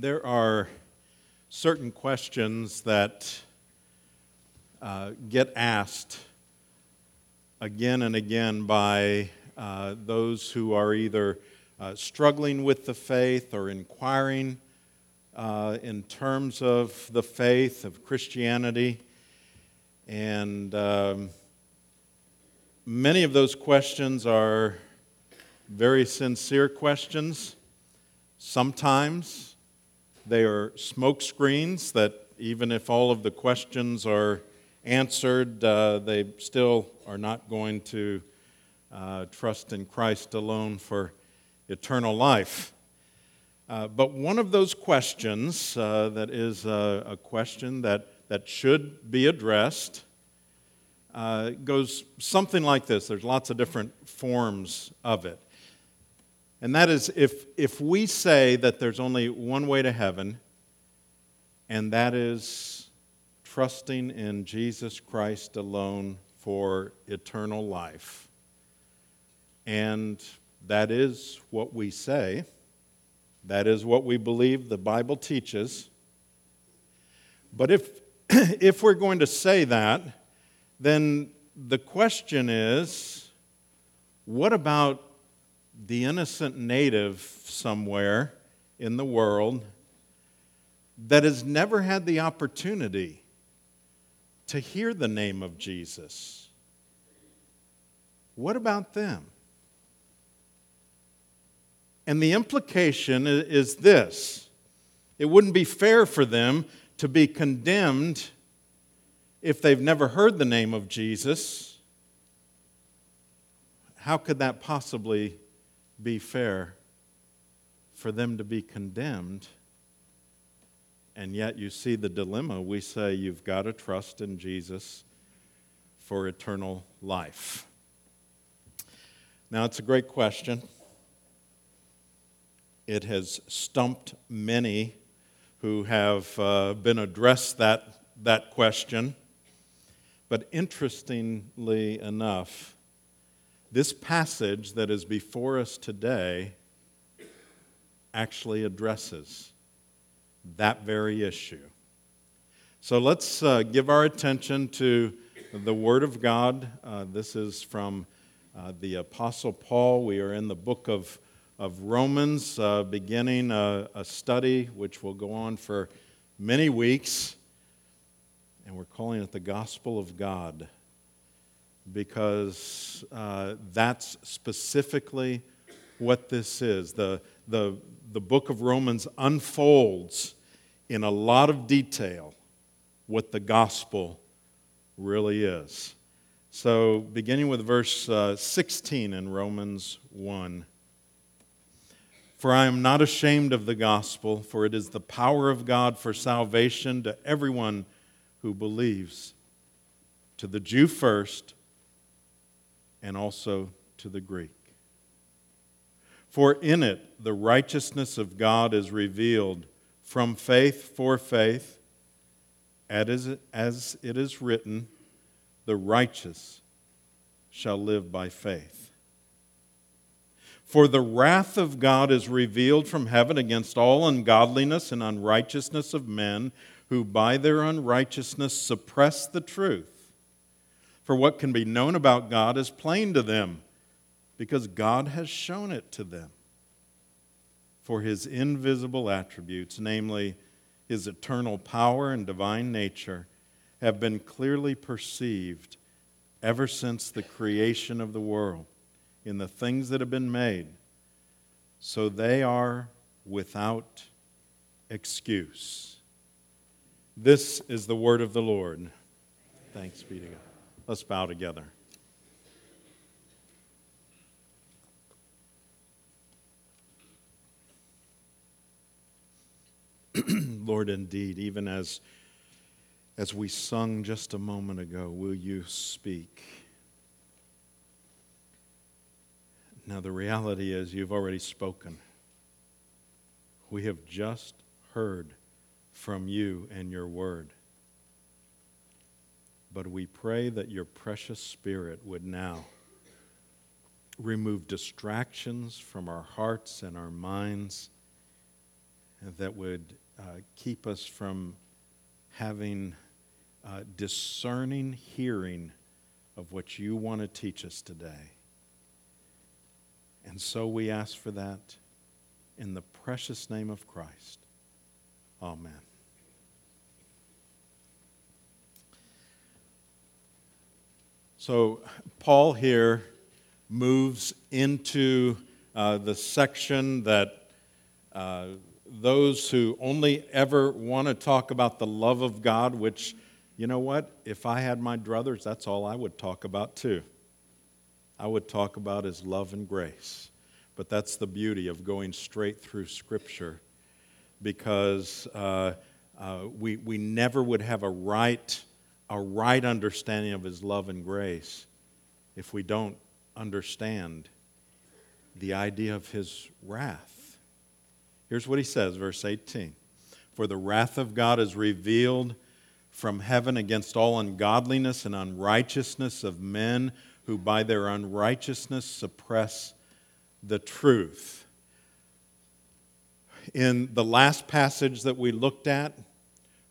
there are certain questions that uh, get asked again and again by uh, those who are either uh, struggling with the faith or inquiring uh, in terms of the faith of Christianity. And um, many of those questions are very sincere questions. Sometimes they are smoke screens that, even if all of the questions are answered, uh, they still are not going to uh, trust in Christ alone for eternal life. Uh, but one of those questions uh, that is a, question that, that should be addressed uh, goes something like this. There's lots of different forms of it. And that is if, if we say that there's only one way to heaven, and that is trusting in Jesus Christ alone for eternal life, and that is what we say, that is what we believe the Bible teaches. But if, if we're going to say that, then the question is what about the innocent native somewhere in the world that has never had the opportunity to hear the name of Jesus. What about them? And the implication is this it wouldn't be fair for them to be condemned if they've never heard the name of Jesus. How could that possibly be fair for them to be condemned. And yet, you see the dilemma. We say you've got to trust in Jesus for eternal life. Now, it's a great question. It has stumped many who have uh, been addressed that, that question. But interestingly enough, this passage that is before us today actually addresses that very issue. So let's uh, give our attention to the Word of God. Uh, this is from uh, the Apostle Paul. We are in the book of, of Romans, uh, beginning a, a study which will go on for many weeks. And we're calling it the Gospel of God because uh, that's specifically what this is. The, the, the book of Romans unfolds in a lot of detail what the gospel really is. So, beginning with verse uh, 16 in Romans 1. For I am not ashamed of the gospel, for it is the power of God for salvation to everyone who believes, to the Jew first and also to the Greek. For in it the righteousness of God is revealed from faith for faith, as it is written, the righteous shall live by faith. For the wrath of God is revealed from heaven against all ungodliness and unrighteousness of men who by their unrighteousness suppress the truth. For what can be known about God is plain to them, because God has shown it to them. For his invisible attributes, namely his eternal power and divine nature, have been clearly perceived ever since the creation of the world in the things that have been made. So they are without excuse. This is the word of the Lord. Thanks be to God. Let's bow together. Lord, indeed, even as, as we sung just a moment ago, will you speak? Now, the reality is you've already spoken. We have just heard from you and your word. But we pray that your precious Spirit would now remove distractions from our hearts and our minds that would uh, keep us from having uh, discerning hearing of what you want to teach us today. And so we ask for that in the precious name of Christ. Amen. So, Paul here moves into uh, the section that uh, those who only ever want to talk about the love of God, which, you know what, if I had my druthers, that's all I would talk about too. I would talk about his love and grace. But that's the beauty of going straight through Scripture because uh, uh, we, we never would have a right, a right understanding of his love and grace if we don't understand the idea of his wrath. Here's what he says, verse 18 For the wrath of God is revealed from heaven against all ungodliness and unrighteousness of men who by their unrighteousness suppress the truth. In the last passage that we looked at,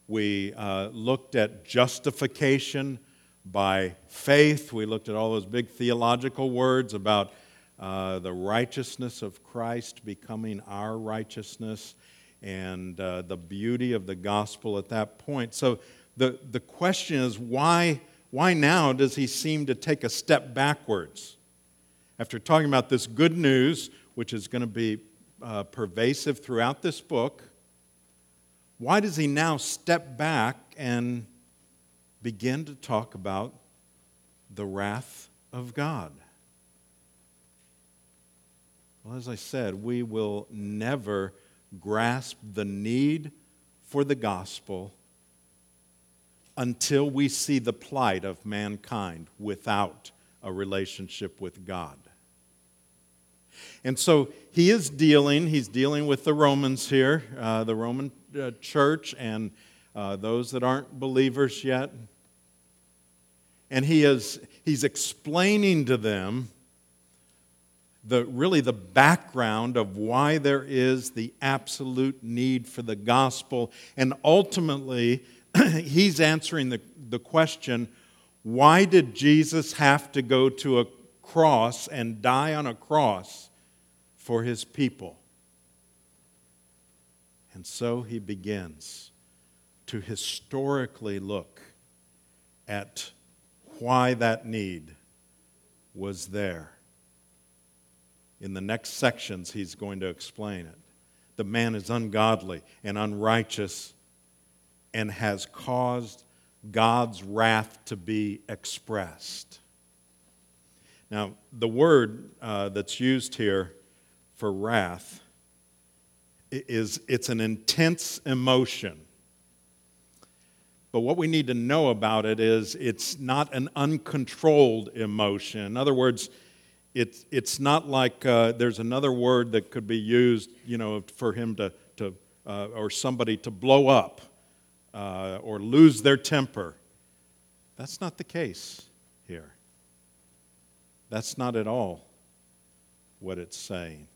we uh, looked at justification by faith. We looked at all those big theological words about uh, the righteousness of Christ becoming our righteousness and uh, the beauty of the gospel at that point. So the, the question is why, why now does he seem to take a step backwards? After talking about this good news, which is going to be uh, pervasive throughout this book, why does he now step back and begin to talk about the wrath of God? Well, as I said, we will never grasp the need for the gospel until we see the plight of mankind without a relationship with God. And so he is dealing, he's dealing with the Romans here, uh, the Roman uh, church, and uh, those that aren't believers yet. And he is, he's explaining to them the, really the background of why there is the absolute need for the gospel. And ultimately, he's answering the, the question why did Jesus have to go to a cross and die on a cross for his people? And so he begins to historically look at why that need was there. In the next sections, he's going to explain it. The man is ungodly and unrighteous and has caused God's wrath to be expressed. Now, the word uh, that's used here for wrath is it's an intense emotion. But what we need to know about it is it's not an uncontrolled emotion. In other words, it's, it's not like uh, there's another word that could be used, you know, for him to, to uh, or somebody to blow up uh, or lose their temper. That's not the case here. That's not at all what it's saying.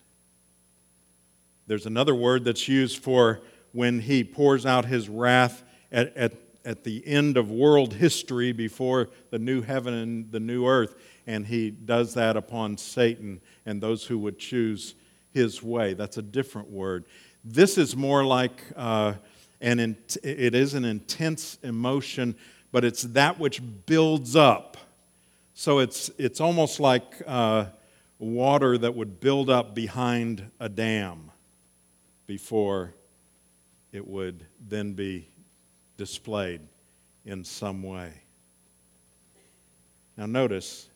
There's another word that's used for when he pours out his wrath at, at, at the end of world history before the new heaven and the new earth and he does that upon Satan and those who would choose his way. That's a different word. This is more like uh, an, it is an intense emotion, but it's that which builds up. So it's, it's almost like uh, water that would build up behind a dam before it would then be displayed in some way. Now, notice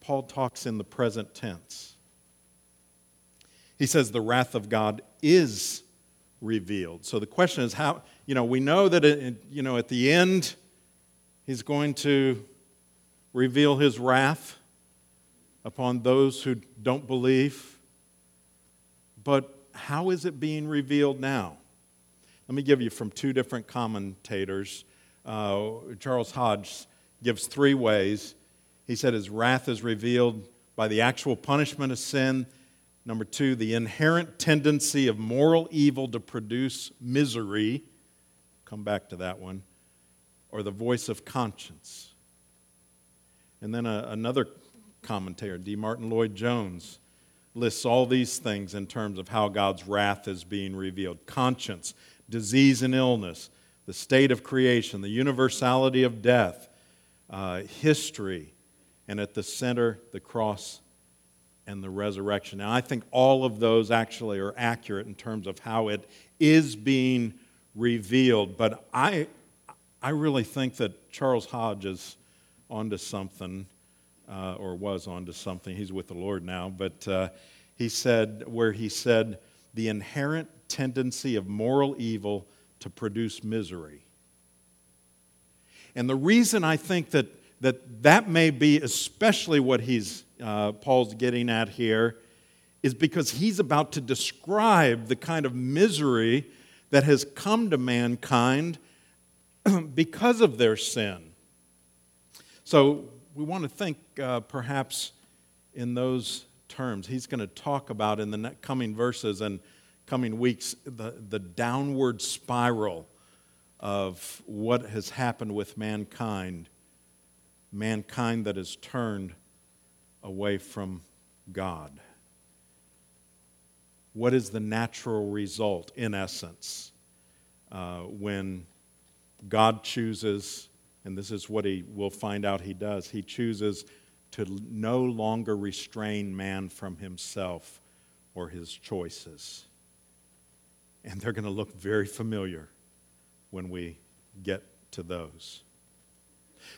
Paul talks in the present tense. He says the wrath of God is revealed. So the question is how, you know, we know that, it, you know, at the end, he's going to reveal his wrath upon those who don't believe. But how is it being revealed now? Let me give you from two different commentators. Uh, Charles Hodge gives three ways he said his wrath is revealed by the actual punishment of sin, Number two, the inherent tendency of moral evil to produce misery. Come back to that one. Or the voice of conscience. And then a, another commentator, D. Martyn Lloyd-Jones, lists all these things in terms of how God's wrath is being revealed conscience, disease and illness, the state of creation, the universality of death, uh, history, and at the center, the cross and the resurrection. Now, I think all of those actually are accurate in terms of how it is being revealed, but I, I really think that Charles Hodge is onto something uh, or was onto something. He's with the Lord now, but uh, he said, where he said, the inherent tendency of moral evil to produce misery. And the reason I think that that, that may be especially what he's, uh, Paul's getting at here is because he's about to describe the kind of misery that has come to mankind because of their sin. So we want to think uh, perhaps in those terms. He's going to talk about in the coming verses and coming weeks the, the downward spiral of what has happened with mankind, mankind that has turned away from God. What is the natural result, in essence, uh, when God chooses and this is what he will find out he does. He chooses to no longer restrain man from himself or his choices. And they're going to look very familiar when we get to those.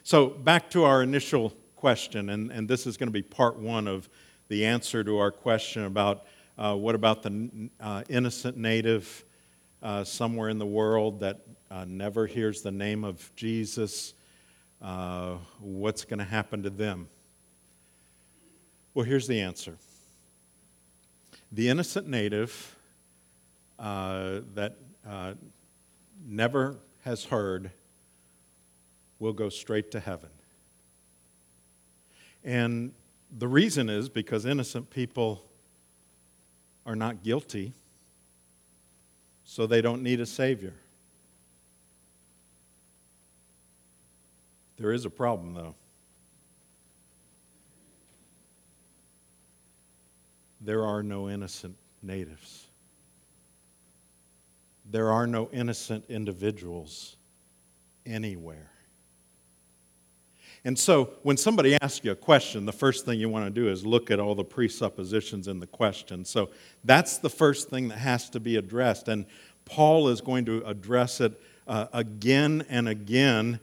So, back to our initial question, and, and this is going to be part one of the answer to our question about uh, what about the uh, innocent native uh, somewhere in the world that uh, never hears the name of Jesus uh, what's going to happen to them? Well, here's the answer the innocent native uh, that uh, never has heard will go straight to heaven. And the reason is because innocent people are not guilty, so they don't need a Savior. There is a problem, though. There are no innocent natives. There are no innocent individuals anywhere. And so, when somebody asks you a question, the first thing you want to do is look at all the presuppositions in the question. So, that's the first thing that has to be addressed. And Paul is going to address it uh, again and again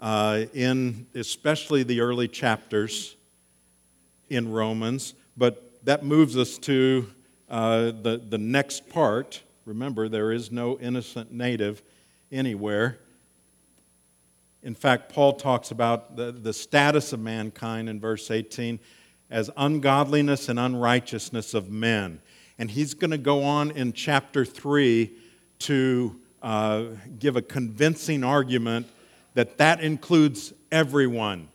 uh, in especially the early chapters in Romans. But that moves us to uh, the, the next part. Remember, there is no innocent native anywhere. In fact, Paul talks about the, the status of mankind in verse 18 as ungodliness and unrighteousness of men. And he's going to go on in chapter 3 to uh, give a convincing argument that that includes everyone.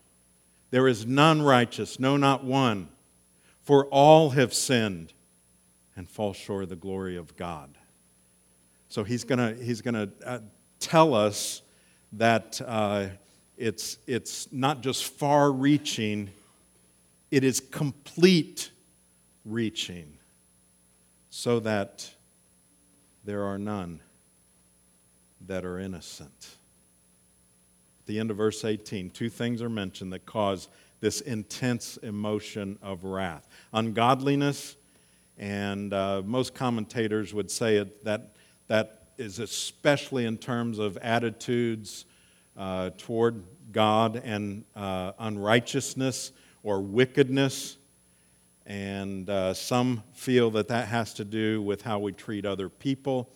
There is none righteous, no, not one. For all have sinned and fall short of the glory of God. So he's going he's gonna uh, tell us that uh, it's, it's not just far reaching, it is complete reaching, so that there are none that are innocent. The end of verse 18, two things are mentioned that cause this intense emotion of wrath. Ungodliness, and uh, most commentators would say it, that that is especially in terms of attitudes uh, toward God and uh, unrighteousness or wickedness. And uh, some feel that that has to do with how we treat other people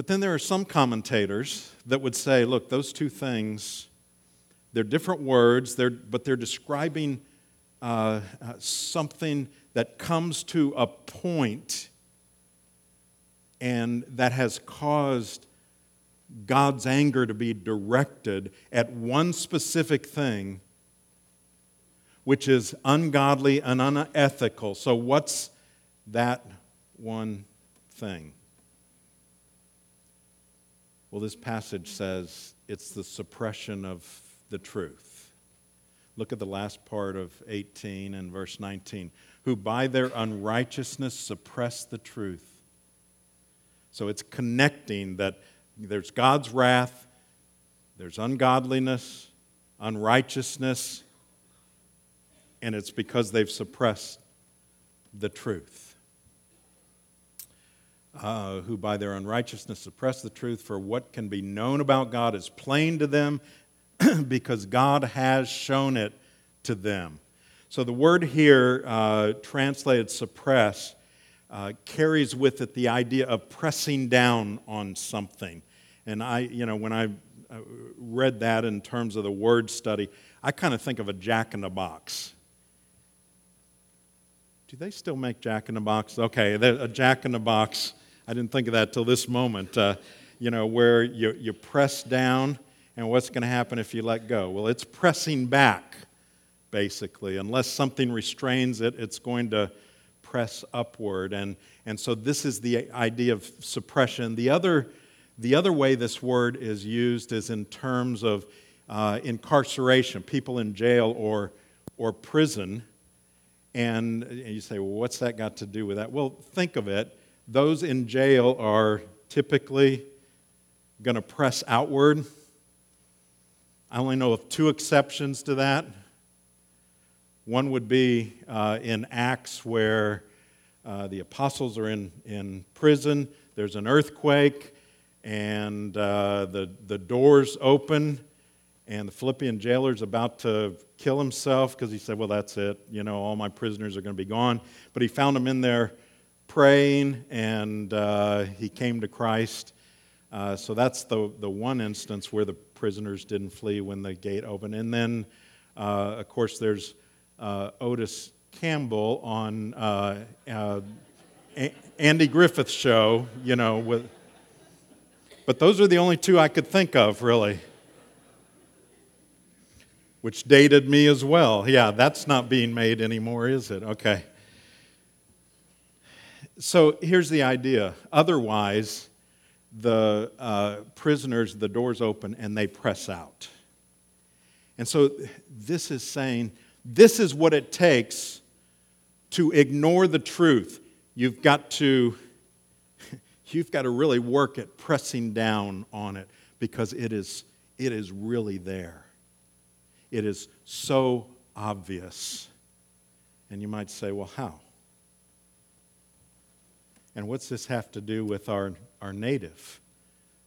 but then there are some commentators that would say, look, those two things, they're different words, they're, but they're describing uh, uh, something that comes to a point and that has caused God's anger to be directed at one specific thing, which is ungodly and unethical. So, what's that one thing? Well, this passage says it's the suppression of the truth. Look at the last part of 18 and verse 19. Who by their unrighteousness suppress the truth. So it's connecting that there's God's wrath, there's ungodliness, unrighteousness, and it's because they've suppressed the truth. Uh, who by their unrighteousness suppress the truth, for what can be known about God is plain to them because God has shown it to them. So the word here, uh, translated suppress, uh, carries with it the idea of pressing down on something. And I, you know, when I uh, read that in terms of the word study, I kind of think of a jack in the box. Do they still make Jack in the Box? Okay, a Jack in the Box. I didn't think of that till this moment. Uh, you know, where you, you press down, and what's going to happen if you let go? Well, it's pressing back, basically. Unless something restrains it, it's going to press upward. And, and so this is the idea of suppression. The other, the other way this word is used is in terms of uh, incarceration, people in jail or, or prison. And you say, well, what's that got to do with that? Well, think of it. Those in jail are typically going to press outward. I only know of two exceptions to that. One would be uh, in Acts where uh, the apostles are in, in prison, there's an earthquake, and uh, the, the doors open, and the Philippian jailer's about to kill himself because he said, Well, that's it. You know, all my prisoners are going to be gone. But he found them in there praying, and uh, he came to Christ. Uh, so that's the, the one instance where the prisoners didn't flee when the gate opened. And then, uh, of course, there's uh, Otis Campbell on uh, uh, Andy Griffith's show, you know, with. But those are the only two I could think of, really which dated me as well. Yeah, that's not being made anymore, is it? Okay. So here's the idea. Otherwise, the uh, prisoners, the doors open and they press out. And so this is saying this is what it takes to ignore the truth. You've got to you've got to really work at pressing down on it because it is it is really there. It is so obvious. And you might say, well, how? And what's this have to do with our, our native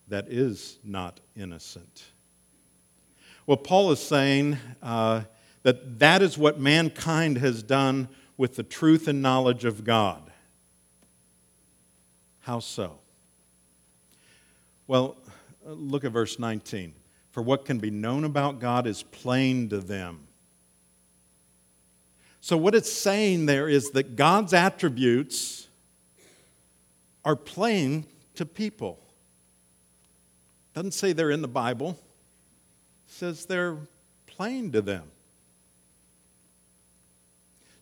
that is not innocent? Well, Paul is saying uh, that that is what mankind has done with the truth and knowledge of God. How so? Well, look at verse 19 for what can be known about God is plain to them. So, what it's saying there is that God's attributes are plain to people. Doesn't say they're in the Bible, it says they're plain to them.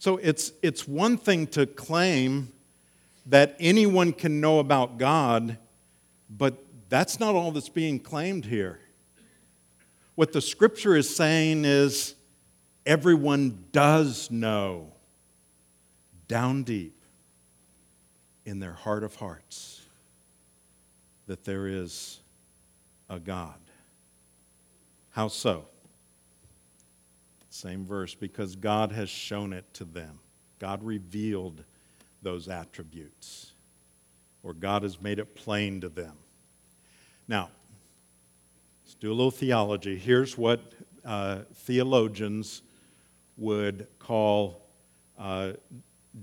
So, it's, it's one thing to claim that anyone can know about God, but that's not all that's being claimed here. What the scripture is saying is everyone does know down deep in their heart of hearts that there is a God. How so? Same verse, because God has shown it to them. God revealed those attributes, or God has made it plain to them. Now, Let's do a little theology. Here's what uh, theologians would call uh,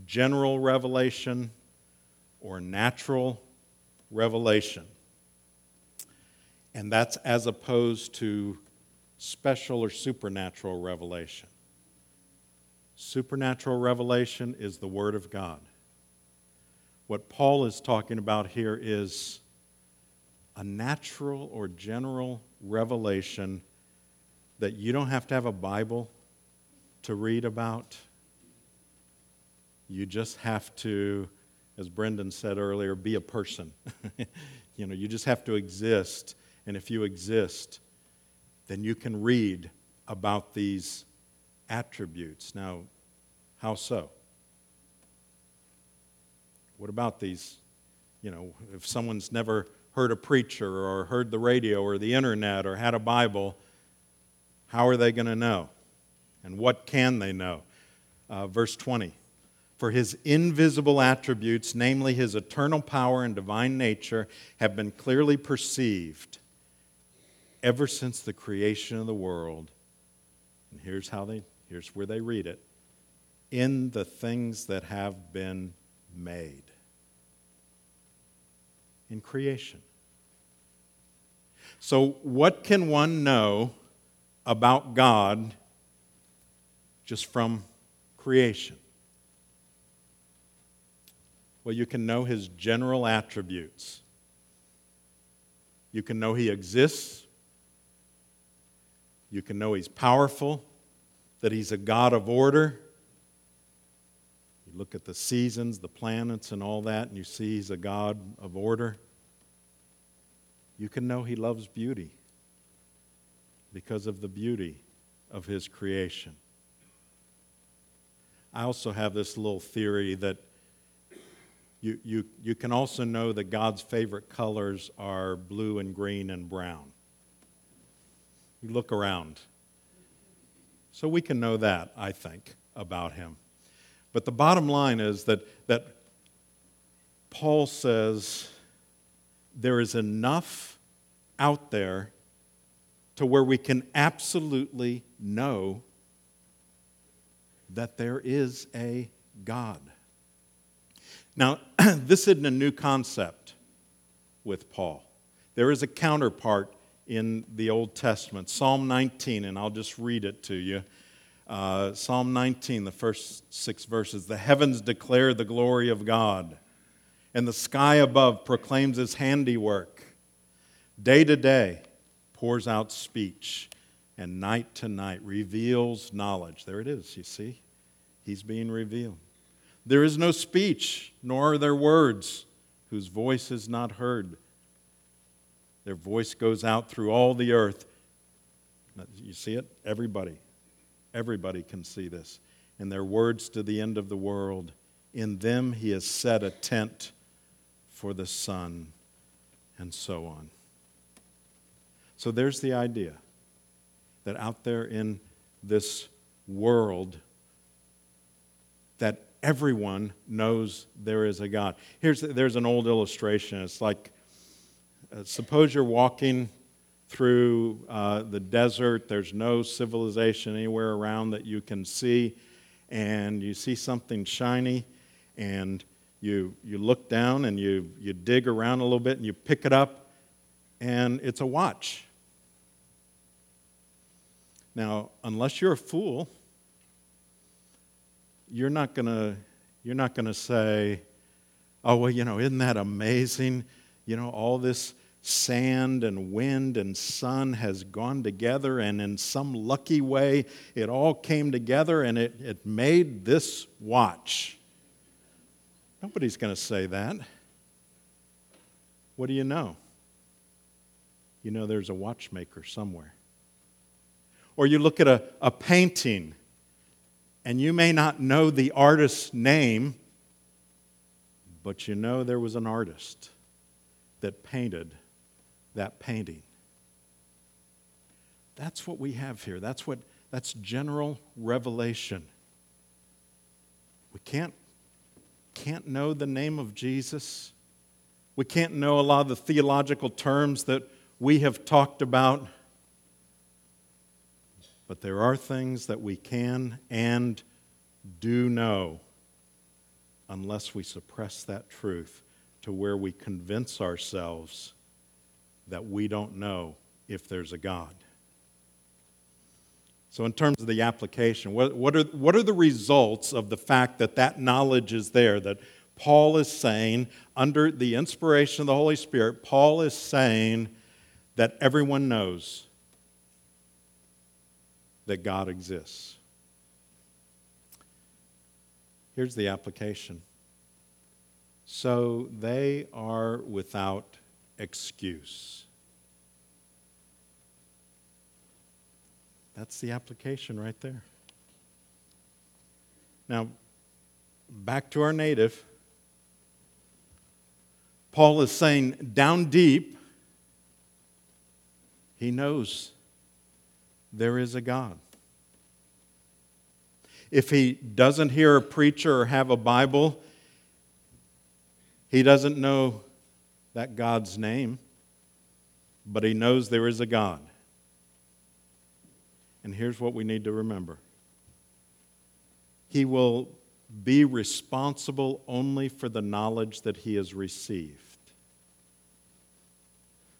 general revelation or natural revelation. And that's as opposed to special or supernatural revelation. Supernatural revelation is the Word of God. What Paul is talking about here is a natural or general revelation that you don't have to have a Bible to read about. You just have to, as Brendan said earlier, be a person. you know, you just have to exist. And if you exist, then you can read about these attributes. Now, how so? What about these? You know, if someone's never heard a preacher or heard the radio or the internet or had a Bible, how are they going to know? And what can they know? Uh, verse 20 For his invisible attributes, namely his eternal power and divine nature, have been clearly perceived ever since the creation of the world. And here's how they here's where they read it. In the things that have been made. In creation. So, what can one know about God just from creation? Well, you can know his general attributes. You can know he exists. You can know he's powerful, that he's a God of order. You look at the seasons, the planets, and all that, and you see he's a God of order. You can know he loves beauty because of the beauty of his creation. I also have this little theory that you, you, you can also know that God's favorite colors are blue and green and brown. You look around. So we can know that, I think, about him. But the bottom line is that, that Paul says there is enough out there to where we can absolutely know that there is a God. Now, this isn't a new concept with Paul. There is a counterpart in the Old Testament, Psalm 19, and I'll just read it to you. Uh, Psalm 19, the first six verses The heavens declare the glory of God, and the sky above proclaims his handiwork. Day to day pours out speech, and night to night reveals knowledge. There it is, you see? He's being revealed. There is no speech, nor are there words whose voice is not heard. Their voice goes out through all the earth. You see it? Everybody. Everybody can see this. And their words to the end of the world. In them he has set a tent for the sun, and so on. So there's the idea that out there in this world, that everyone knows there is a God. Here's there's an old illustration. It's like uh, suppose you're walking through uh, the desert, there's no civilization anywhere around that you can see, and you see something shiny, and you, you look down and you, you dig around a little bit and you pick it up, and it's a watch. Now, unless you're a fool, you're not to you're not to say, "Oh, well, you know, isn't that amazing? You know, all this sand and wind and sun has gone together, and in some lucky way, it all came together and it, it made this watch. Nobody's going to say that. What do you know? You know there's a watchmaker somewhere. Or you look at a, a painting, and you may not know the artist's name, but you know there was an artist that painted that painting. That's what we have here. That's what that's general revelation. We can't can't know the name of Jesus. We can't know a lot of the theological terms that we have talked about. But there are things that we can and do know unless we suppress that truth to where we convince ourselves that we don't know if there's a God. So, in terms of the application, what, what, are, what are the results of the fact that that knowledge is there? That Paul is saying, under the inspiration of the Holy Spirit, Paul is saying that everyone knows that God exists. Here's the application. So they are without excuse. That's the application right there. Now, back to our native. Paul is saying, down deep, he knows there is a God. If he doesn't hear a preacher or have a Bible, he doesn't know that God's name, but he knows there is a God. And here's what we need to remember He will be responsible only for the knowledge that he has received.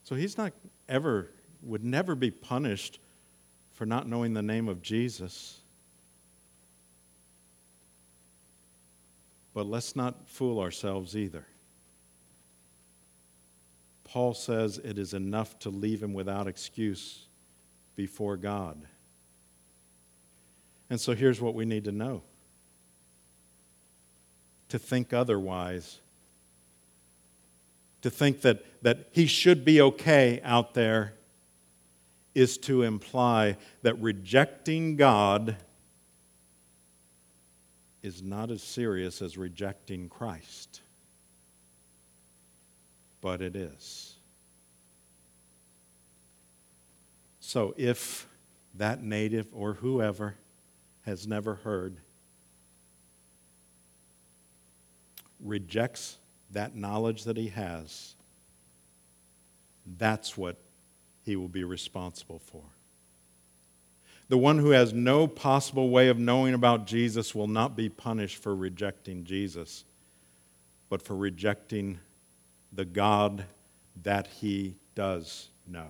So he's not ever, would never be punished for not knowing the name of Jesus. But let's not fool ourselves either. Paul says it is enough to leave him without excuse before God. And so here's what we need to know to think otherwise, to think that, that he should be okay out there, is to imply that rejecting God is not as serious as rejecting Christ. But it is. So if that native or whoever has never heard rejects that knowledge that he has, that's what he will be responsible for. The one who has no possible way of knowing about Jesus will not be punished for rejecting Jesus, but for rejecting the God that he does know.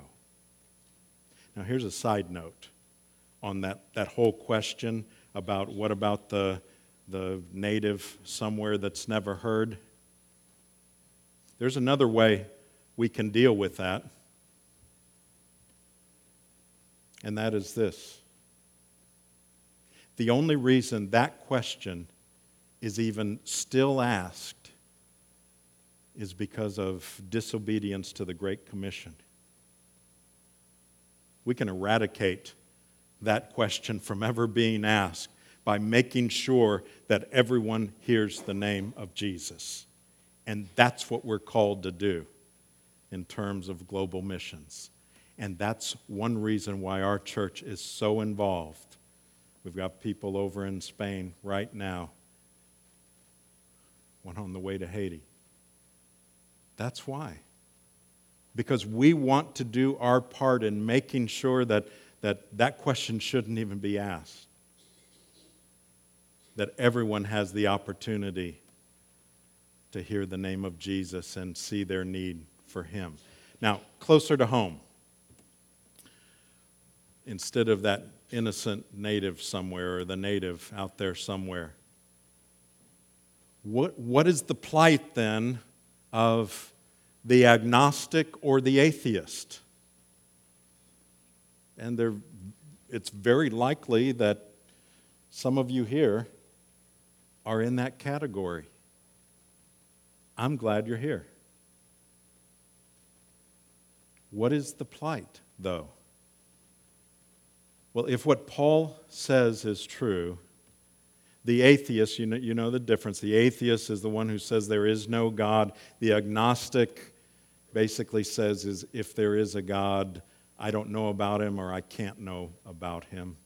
Now, here's a side note on that, that whole question about what about the, the native somewhere that's never heard. There's another way we can deal with that, and that is this the only reason that question is even still asked is because of disobedience to the Great Commission. We can eradicate that question from ever being asked by making sure that everyone hears the name of Jesus. And that's what we're called to do in terms of global missions. And that's one reason why our church is so involved We've got people over in Spain right now, one on the way to Haiti. That's why. Because we want to do our part in making sure that that, that question shouldn't even be asked. That everyone has the opportunity to hear the name of Jesus and see their need for Him. Now, closer to home, instead of that innocent native somewhere or the native out there somewhere. What, what is the plight then of the agnostic or the atheist? And there, it's very likely that some of you here are in that category. I'm glad you're here. What is the plight, though? Well, if what Paul says is true, the atheist, you know, you know the difference. The atheist is the one who says there is no God. The agnostic basically says is if there is a God, I don't know about him or I can't know about him.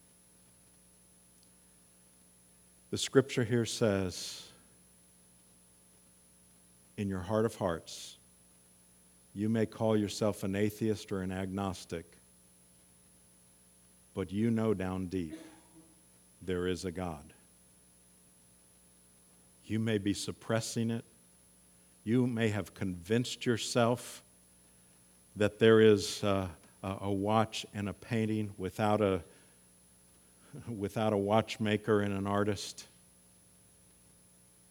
The scripture here says, in your heart of hearts, you may call yourself an atheist or an agnostic but you know down deep there is a God. You may be suppressing it. You may have convinced yourself that there is uh, a, a watch and a painting without a, without a watchmaker and an artist.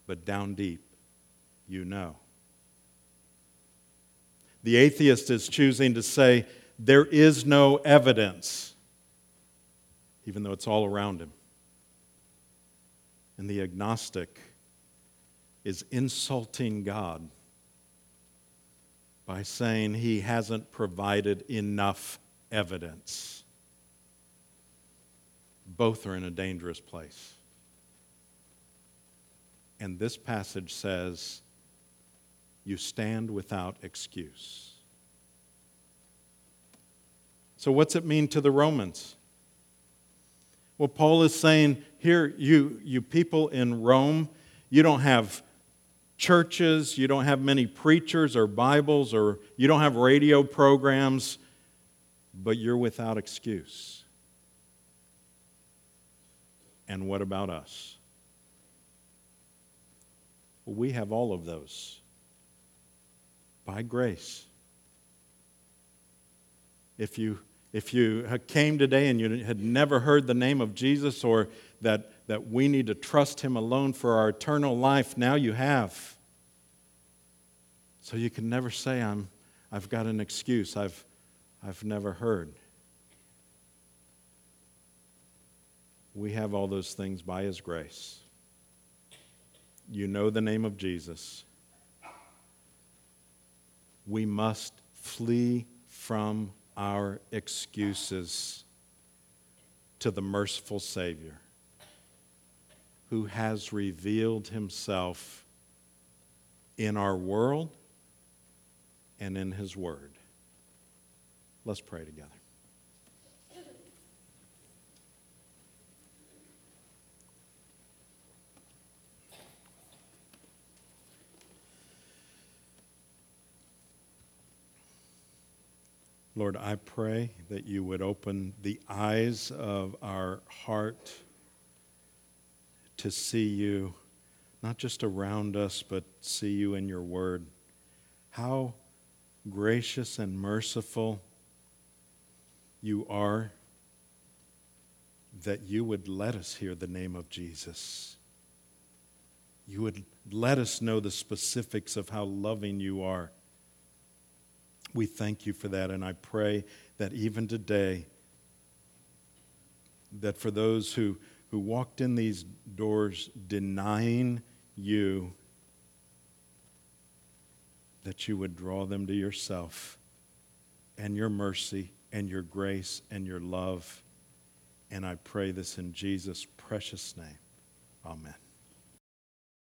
But down deep, you know. The atheist is choosing to say, there is no evidence even though it's all around him. And the agnostic is insulting God by saying he hasn't provided enough evidence. Both are in a dangerous place. And this passage says, You stand without excuse. So, what's it mean to the Romans? Well, Paul is saying here, you, you people in Rome, you don't have churches, you don't have many preachers or Bibles, or you don't have radio programs, but you're without excuse. And what about us? Well, we have all of those by grace. If you if you came today and you had never heard the name of Jesus or that, that we need to trust Him alone for our eternal life, now you have. So you can never say, I'm, I've got an excuse, I've, I've never heard. We have all those things by His grace. You know the name of Jesus. We must flee from our excuses to the merciful Savior who has revealed himself in our world and in his word. Let's pray together. Lord, I pray that you would open the eyes of our heart to see you, not just around us, but see you in your word. How gracious and merciful you are that you would let us hear the name of Jesus. You would let us know the specifics of how loving you are we thank you for that, and I pray that even today, that for those who, who walked in these doors denying you, that you would draw them to yourself and your mercy and your grace and your love. And I pray this in Jesus' precious name. Amen.